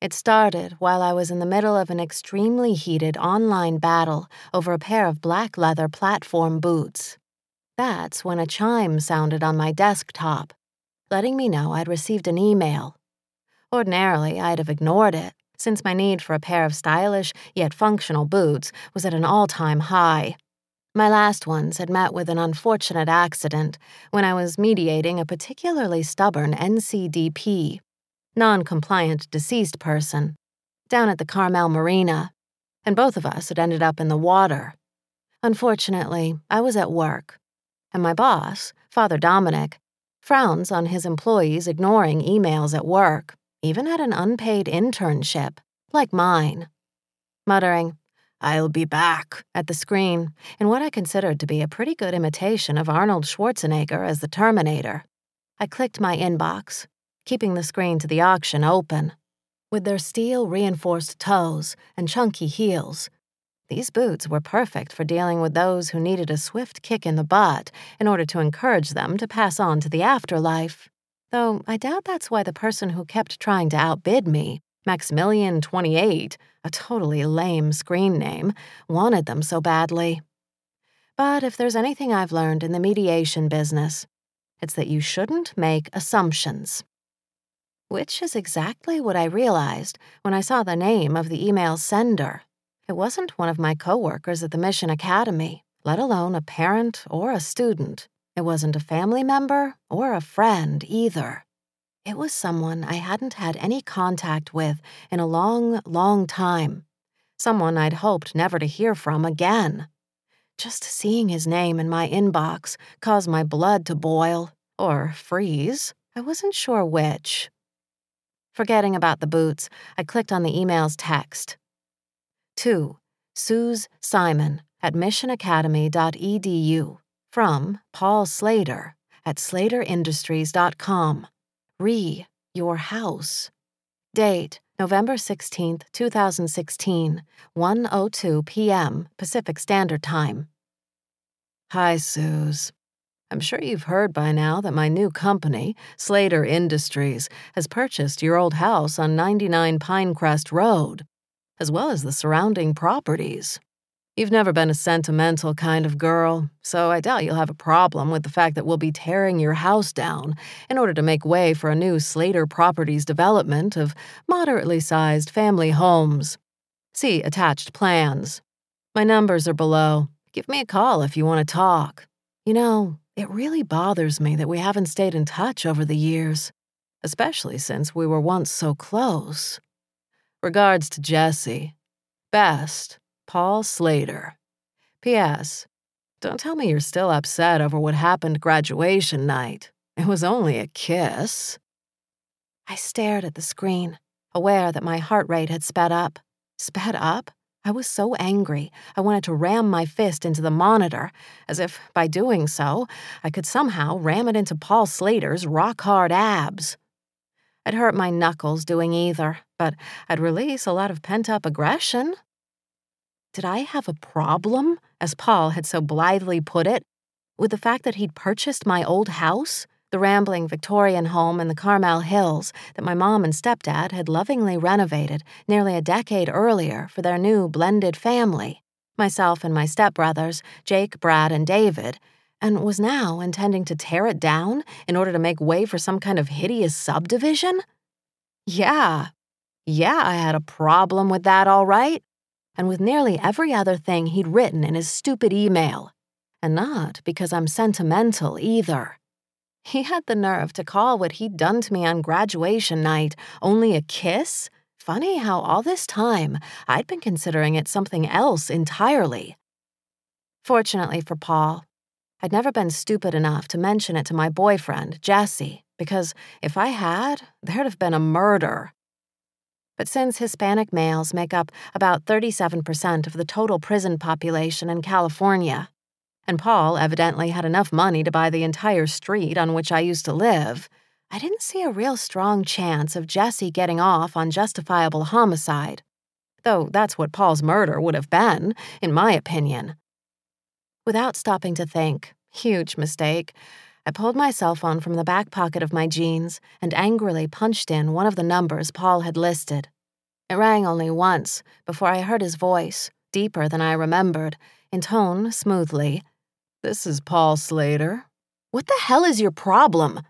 It started while I was in the middle of an extremely heated online battle over a pair of black leather platform boots. That's when a chime sounded on my desktop, letting me know I'd received an email. Ordinarily, I'd have ignored it, since my need for a pair of stylish yet functional boots was at an all time high. My last ones had met with an unfortunate accident when I was mediating a particularly stubborn NCDP non compliant deceased person, down at the Carmel Marina, and both of us had ended up in the water. Unfortunately, I was at work, and my boss, Father Dominic, frowns on his employees ignoring emails at work, even at an unpaid internship, like mine. Muttering, I'll be back, at the screen, in what I considered to be a pretty good imitation of Arnold Schwarzenegger as the Terminator. I clicked my inbox keeping the screen to the auction open. With their steel reinforced toes and chunky heels, these boots were perfect for dealing with those who needed a swift kick in the butt in order to encourage them to pass on to the afterlife. Though I doubt that's why the person who kept trying to outbid me, Maximilian 28, a totally lame screen name, wanted them so badly. But if there's anything I've learned in the mediation business, it's that you shouldn't make assumptions. Which is exactly what I realized when I saw the name of the email sender. It wasn't one of my coworkers at the Mission Academy, let alone a parent or a student. It wasn't a family member or a friend either. It was someone I hadn't had any contact with in a long, long time. Someone I'd hoped never to hear from again. Just seeing his name in my inbox caused my blood to boil, or freeze. I wasn't sure which. Forgetting about the boots, I clicked on the email's text. 2. Suze Simon at missionacademy.edu from Paul Slater at slaterindustries.com. Re Your House. Date November 16, 2016, 1:02 p.m. Pacific Standard Time. Hi, Suze. I'm sure you've heard by now that my new company, Slater Industries, has purchased your old house on 99 Pinecrest Road, as well as the surrounding properties. You've never been a sentimental kind of girl, so I doubt you'll have a problem with the fact that we'll be tearing your house down in order to make way for a new Slater Properties development of moderately sized family homes. See attached plans. My numbers are below. Give me a call if you want to talk. You know, it really bothers me that we haven't stayed in touch over the years, especially since we were once so close. Regards to Jesse. Best, Paul Slater. P.S. Don't tell me you're still upset over what happened graduation night. It was only a kiss. I stared at the screen, aware that my heart rate had sped up. Sped up? I was so angry, I wanted to ram my fist into the monitor, as if, by doing so, I could somehow ram it into Paul Slater's rock hard abs. I'd hurt my knuckles doing either, but I'd release a lot of pent up aggression. Did I have a problem, as Paul had so blithely put it, with the fact that he'd purchased my old house? The rambling Victorian home in the Carmel Hills that my mom and stepdad had lovingly renovated nearly a decade earlier for their new blended family, myself and my stepbrothers, Jake, Brad, and David, and was now intending to tear it down in order to make way for some kind of hideous subdivision? Yeah. Yeah, I had a problem with that, all right. And with nearly every other thing he'd written in his stupid email. And not because I'm sentimental either. He had the nerve to call what he'd done to me on graduation night only a kiss? Funny how all this time I'd been considering it something else entirely. Fortunately for Paul, I'd never been stupid enough to mention it to my boyfriend, Jesse, because if I had, there'd have been a murder. But since Hispanic males make up about 37% of the total prison population in California, and Paul evidently had enough money to buy the entire street on which I used to live, I didn't see a real strong chance of Jesse getting off on justifiable homicide. Though that's what Paul's murder would have been, in my opinion. Without stopping to think, huge mistake, I pulled my cell phone from the back pocket of my jeans and angrily punched in one of the numbers Paul had listed It rang only once before I heard his voice, deeper than I remembered, in tone smoothly. This is Paul Slater. What the hell is your problem?